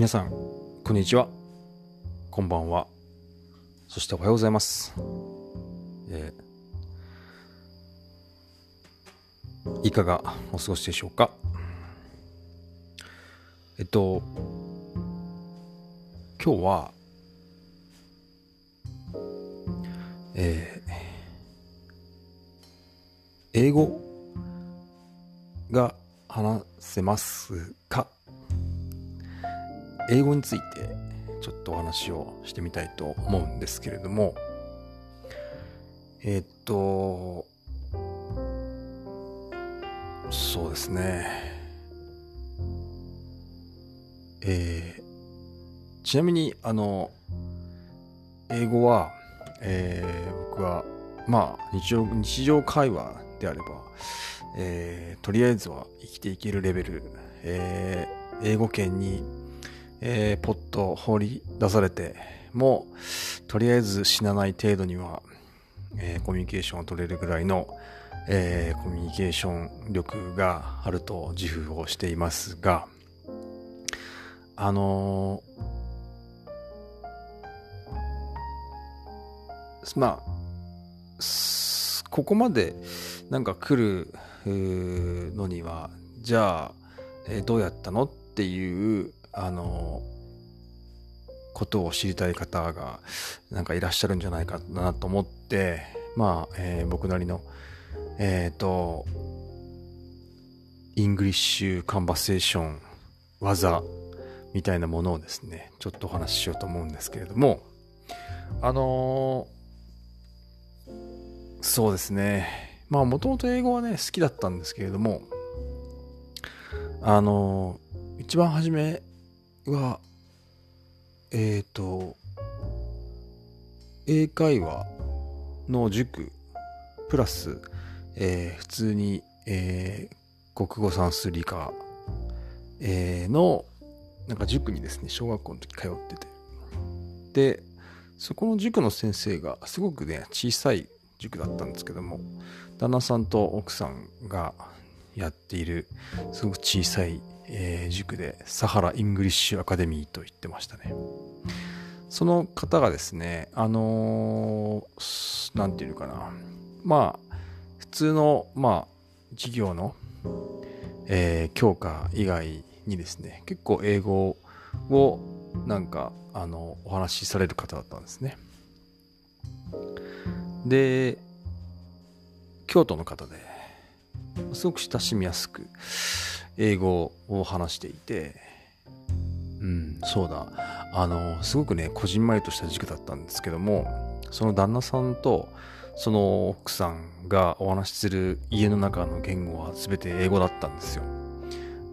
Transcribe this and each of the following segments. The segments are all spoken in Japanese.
皆さん、こんにちは。こんばんは。そしておはようございます。えーいかがお過ごしでしょうか？えっと、今日は、えー英語が話せますか？英語についてちょっとお話をしてみたいと思うんですけれどもえーっとそうですね。えーちなみにあの英語は、えー僕はまあ日常日常会話であれば、えーとりあえずは生きていけるレベル、えー英語圏にえーポッと放り出されてもとりあえず死なない程度には、えーコミュニケーションを取れるぐらいの、えーコミュニケーション力があると自負をしていますがあのーまあここまでなんか来るのにはじゃあ、えーどうやったのっていうあのことを知りたい方がなんかいらっしゃるんじゃないかなと思ってまあ、えー僕なりのえっ、と English conversation 技みたいなものをですねちょっとお話ししようと思うんですけれどもあのーそうですね。まあもともと英語はね好きだったんですけれどもあのー一番初めは、えっ、と、英会話の塾、プラス、えー普通に、えー国語算数理科、えーの、なんか塾にですね、小学校の時通ってて。で、そこの塾の先生が、すごくね、小さい塾だったんですけども、旦那さんと奥さんがやっている、すごく小さいえー塾でサハラ・イングリッシュ・アカデミーと言ってましたね。その方がですね、あのーていうのかな。まあ、普通の、まあ、授業の、えー教科以外にですね、結構英語をなんか、あの、お話しされる方だったんですね。で、京都の方で、すごく親しみやすく、英語を話していて、うん、そうだ。あの、すごくね、こじんまりとした塾だったんですけども、その旦那さんと、その奥さんがお話しする家の中の言語は全て英語だったんですよ。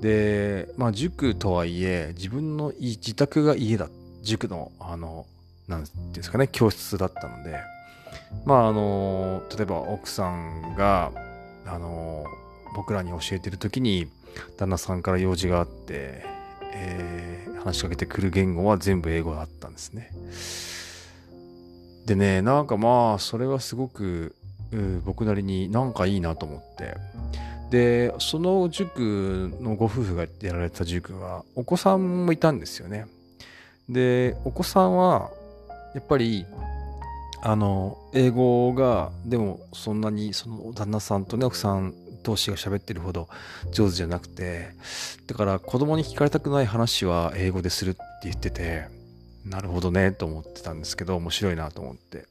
で、まあ塾とはいえ、自分の自宅が家だ、塾の、あの、なんていうんですかね、教室だったので、まああの、例えば奥さんが、あの、僕らに教えてる時に、旦那さんから用事があって、えー話しかけてくる言語は全部英語だったんですね。でね、なんかまあ、それはすごく、僕なりになんかいいなと思って。で、その塾のご夫婦がやられた塾は、お子さんもいたんですよね。で、お子さんは、やっぱり、あの、英語が、でもそんなに、その旦那さんとね、奥さん同士が喋ってるほど上手じゃなくて、だから子供に聞かれたくない話は英語でするって言ってて、なるほどねと思ってたんですけど、面白いなと思って。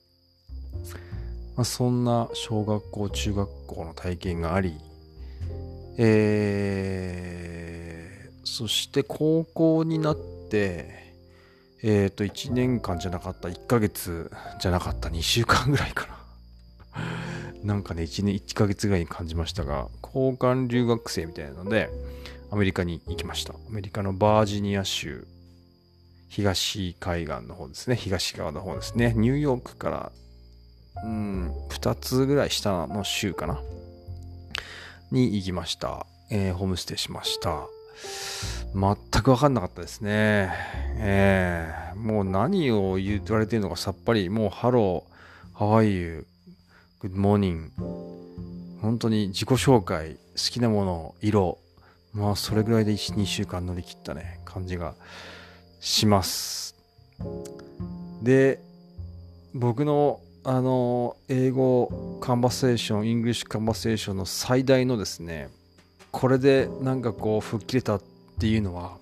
まあ、そんな小学校、中学校の体験があり、えー、そして高校になって、えっ、と、1年間じゃなかった、1ヶ月じゃなかった、2週間ぐらいかな。なんかね、1年、1ヶ月ぐらいに感じましたが、交換留学生みたいなので、アメリカに行きました。アメリカのバージニア州、東海岸の方ですね、東側の方ですね、ニューヨークから、うん、2つぐらい下の州かな、に行きました。えーホームステイしました。全く分かんなかったですね。えーもう何を言われてるのかさっぱり、もう、 Hello、How are you? Good morning. 本当に自己紹介、好きなもの、色、まあ、それぐらいで1、2週間乗り切ったね、感じがします。で、僕のあの英語 conversation、English conversation の最大のですね、これでなんかこう吹っ切れたっていうのは、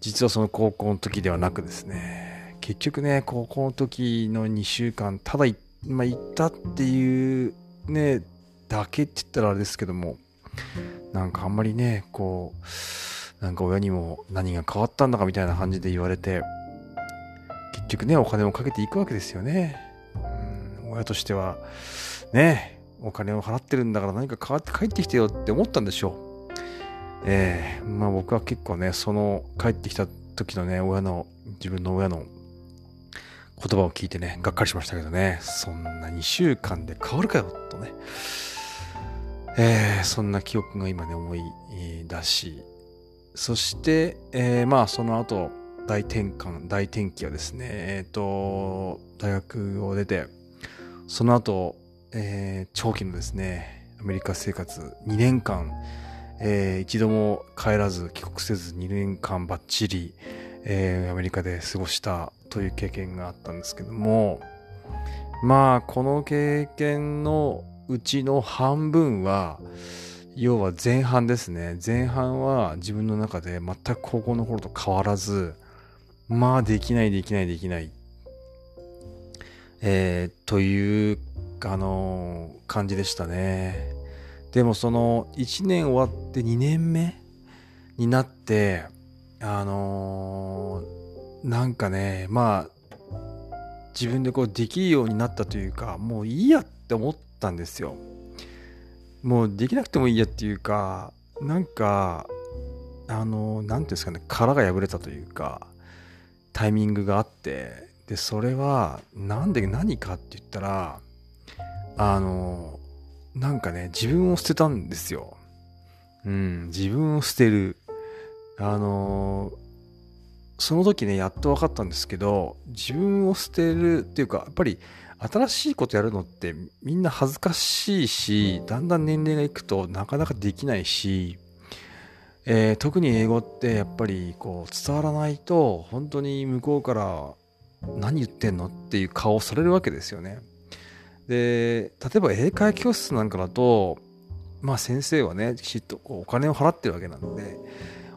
実はその高校の時ではなくですね、結局ね、高校の時の2週間、ただい、まあ、行ったっていうね、だけって言ったらあれですけども、なんかあんまりね、こう、なんか親にも何が変わったんだかみたいな感じで言われて、結局ね、お金をかけていくわけですよね。うん、親としては、ね、お金を払ってるんだから何か変わって帰ってきてよって思ったんでしょう。ええまあ僕は結構ね、その帰ってきた時のね、親の、自分の親の言葉を聞いてね、がっかりしましたけどね、そんな2週間で変わるかよ、とね。えー、そんな記憶が今ね、思い出し、そして、えー、まあその後、大転換、大転機はですね、えっ、と、大学を出て、その後、えー、長期のですね、アメリカ生活2年間、えー、一度も帰らず帰国せず2年間ばっちり、えー、アメリカで過ごしたという経験があったんですけども、まあ、この経験のうちの半分は、要は前半ですね。前半は自分の中で全く高校の頃と変わらず、まあ、できない、できない、できない。えー、という、あの感じでしたね。でもその1年終わって2年目になって、あのーなんかね、まあ、自分でこうできるようになったというか、もういいやって思ったんですよ。もうできなくてもいいやっていうか、なんか、あのーなんていうんですかね、殻が破れたというか、タイミングがあって、で、それは、なんで何かって言ったら、あのなんかね、自分を捨てたんですよ。うん、自分を捨てる。あのその時ね、やっと分かったんですけど、自分を捨てるっていうか、やっぱり新しいことやるのってみんな恥ずかしいし、だんだん年齢がいくとなかなかできないし、えー特に英語ってやっぱりこう伝わらないと、本当に向こうから何言ってんのっていう顔をされるわけですよね。で、例えば英会教室なんかだと、まあ先生はね、きちっとお金を払ってるわけなので、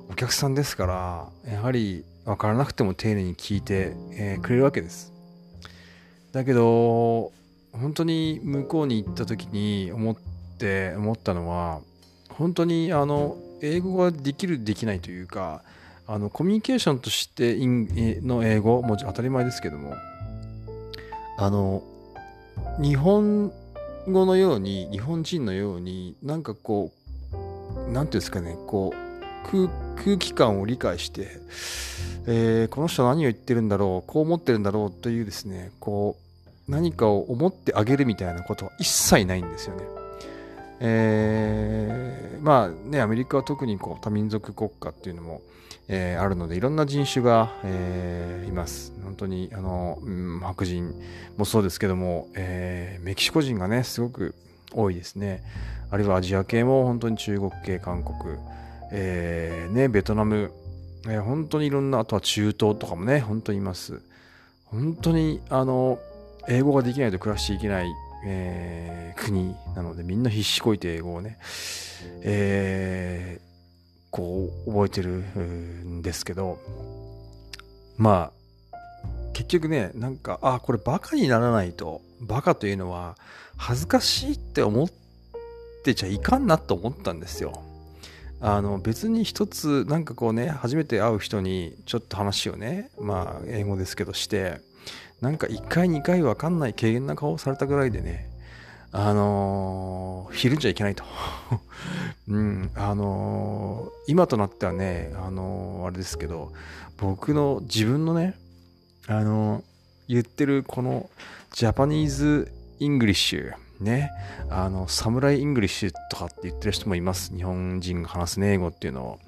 お客さんですから、やはり分からなくても丁寧に聞いて、えーくれるわけです。だけど、本当に向こうに行った時に思って、思ったのは、本当にあの、英語ができる、できないというか、あの、コミュニケーションとしての英語、も当たり前ですけども、あの、日本語のように、日本人のように、なんかこう、なんていうんですかね、こう、空空気感を理解して、えーこの人は何を言ってるんだろう、こう思ってるんだろうというですね、こう、何かを思ってあげるみたいなことは一切ないんですよね。えーまあね、アメリカは特にこう多民族国家っていうのも、えーあるので、いろんな人種が、えーいます。本当に、あの、うん白人もそうですけども、えーメキシコ人がね、すごく多いですね。あるいはアジア系も本当に中国系、韓国、えーね、ベトナム、えー本当にいろんな、あとは中東とかもね、本当にいます。本当に、あの、英語ができないと暮らしていけない、えー国なので、みんな必死こいて英語をね、えーこう、覚えてるんですけど、まあ、結局ね、なんか、あ、これバカにならないと、バカというのは、恥ずかしいって思ってちゃいかんなと思ったんですよ。あの別に一つなんかこうね初めて会う人にちょっと話をねまあ英語ですけどしてなんか1回2回わかんない軽減な顔をされたぐらいでねあのーひるんじゃいけないと。うんあのー今となってはねあのーあれですけど僕の自分のねあのー言ってるこの Japanese English ね、あの、 Samurai English とかって言ってる人もいます。日本人が話すね、英語っていうのを。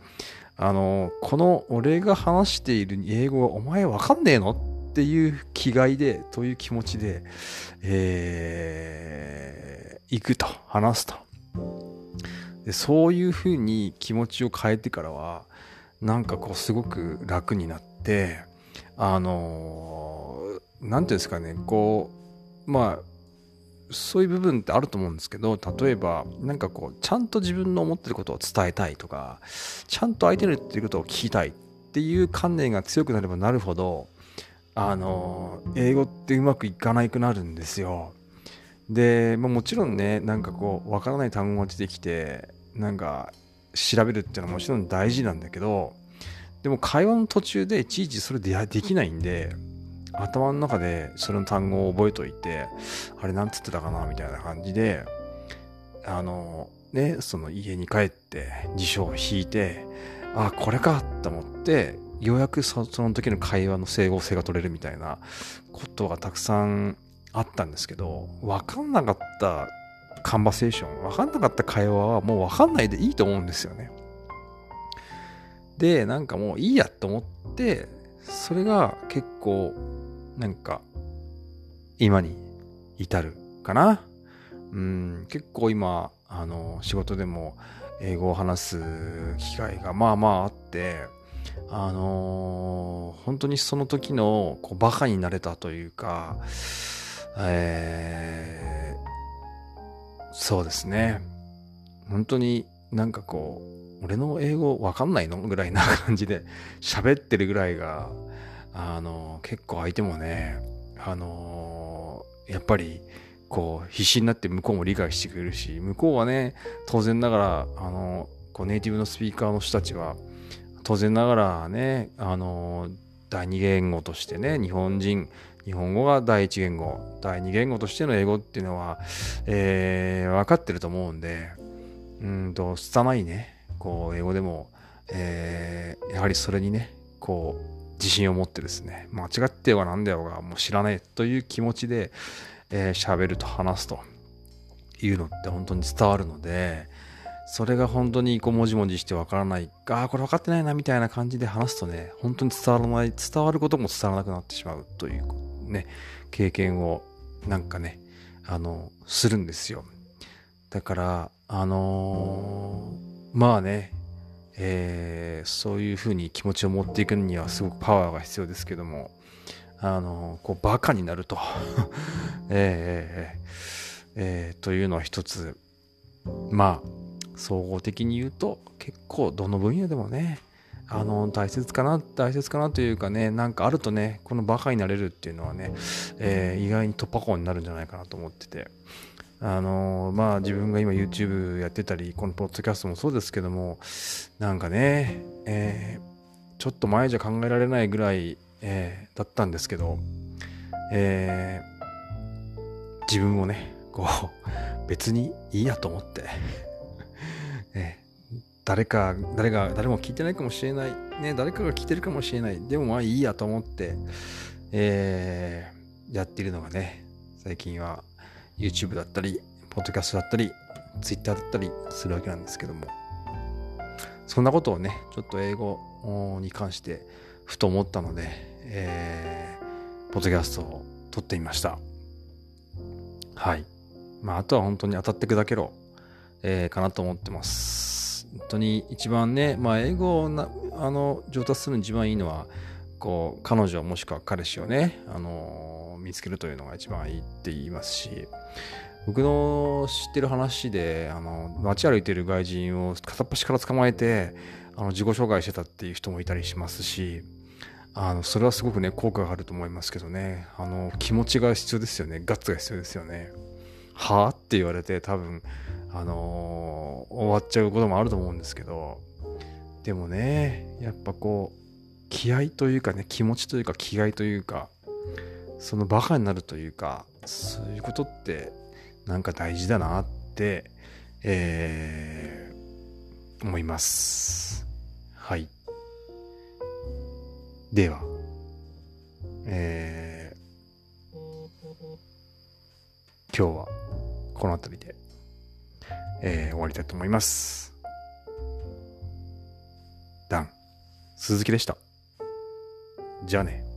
あの、この俺が話している英語はお前わかんねえの？っていう気概で、という気持ちで、えー、行くと、話すと。でそういうふうに気持ちを変えてからは、なんかこうすごく楽になっで、あのー、なんていうんですかね、こう、まあ、そういう部分ってあると思うんですけど、例えば、なんかこう、ちゃんと自分の思ってることを伝えたいとか、ちゃんと相手の言ってることを聞きたいっていう観念が強くなればなるほど、あの、英語ってうまくいかなくなるんですよ。で、まあ、もちろんね、なんかこう、わからない単語が出てきて、なんか、調べるっていうのはもちろん大事なんだけど、でも会話の途中でいちいちそれでできないんで、頭の中でその単語を覚えといて、あれなんつってたかなみたいな感じで、あの、ね、その家に帰って辞書を引いて、あ、これかと思って、ようやくその時の会話の整合性が取れるみたいなことがたくさんあったんですけど、わかんなかったカンバセーション、わかんなかった会話はもうわかんないでいいと思うんですよね。で、なんかもういいやと思って、それが結構なんか、今に至るかな。うん、結構今、あの、仕事でも英語を話す機会がまあまああって、あのー、本当にその時のこうバカになれたというか、えー、そうですね。本当になんかこう、俺の英語わかんないの？ぐらいな感じで喋ってるぐらいが、あの、結構相手もね、あのやっぱり、こう、必死になって向こうも理解してくれるし、向こうはね、当然ながら、あの、こうネイティブのスピーカーの人たちは、当然ながらね、あの、第二言語としてね、日本人、日本語が第一言語、第二言語としての英語っていうのは、えー、分かってると思うんで、うんと、拙いね、こう、英語でも、えー、やはりそれにね、こう、自信を持ってですね、間違ってはなんだよが、もう知らないという気持ちで、えー、喋ると話すというのって本当に伝わるので、それが本当にこうもじもじしてわからない、ああ、これ分かってないなみたいな感じで話すとね、本当に伝わらない、伝わることも伝わらなくなってしまうというね、経験をなんかね、あの、するんですよ。だから、あのー、まあね、えー、そういうふうに気持ちを持っていくにはすごくパワーが必要ですけども、あの、こう、バカになると。えー、えー、というのは一つ、まあ、総合的に言うと、結構どの分野でもね、あの、大切かな、大切かなというかね、なんかあるとね、このバカになれるっていうのはね、えー、意外に突破口になるんじゃないかなと思ってて、あのまあ自分が今 YouTube やってたり、このポッドキャストもそうですけども、なんかね、えー、ちょっと前じゃ考えられないぐらい、えー、だったんですけど、えー、自分をね、こう、別にいいやと思って、えー、誰か、誰が、誰も聞いてないかもしれない、ね、誰かが聞いてるかもしれない、でもまあいいやと思って、えー、やってるのがね、最近は YouTube だったり、ポッドキャストだったり、Twitter だったりするわけなんですけども、そんなことをね、ちょっと英語に関してふと思ったので、えー、ポッドキャストを撮ってみました。はい。まあ、あとは本当に当たって砕けろ、えー、かなと思ってます。本当に一番ね、まあ、英語をなあの上達するのに一番いいのは、こう、彼女もしくは彼氏をね、あの見つけるというのが一番いいって言いますし、僕の知ってる話で、あの、街歩いてる外人を片っ端から捕まえて、あの、自己紹介してたっていう人もいたりしますし、あの、それはすごくね、効果があると思いますけどね、あの、気持ちが必要ですよね。ガッツが必要ですよね。はあって言われて多分、あのー、終わっちゃうこともあると思うんですけど、でもね、やっぱこう、気合というかね、気持ちというか気概というか、そのバカになるというか、そういうことってなんか大事だなって、えー、思います。はい。では、えー、今日はこの辺りで、えー、終わりたいと思います。ダン、鈴木でした。じゃあね。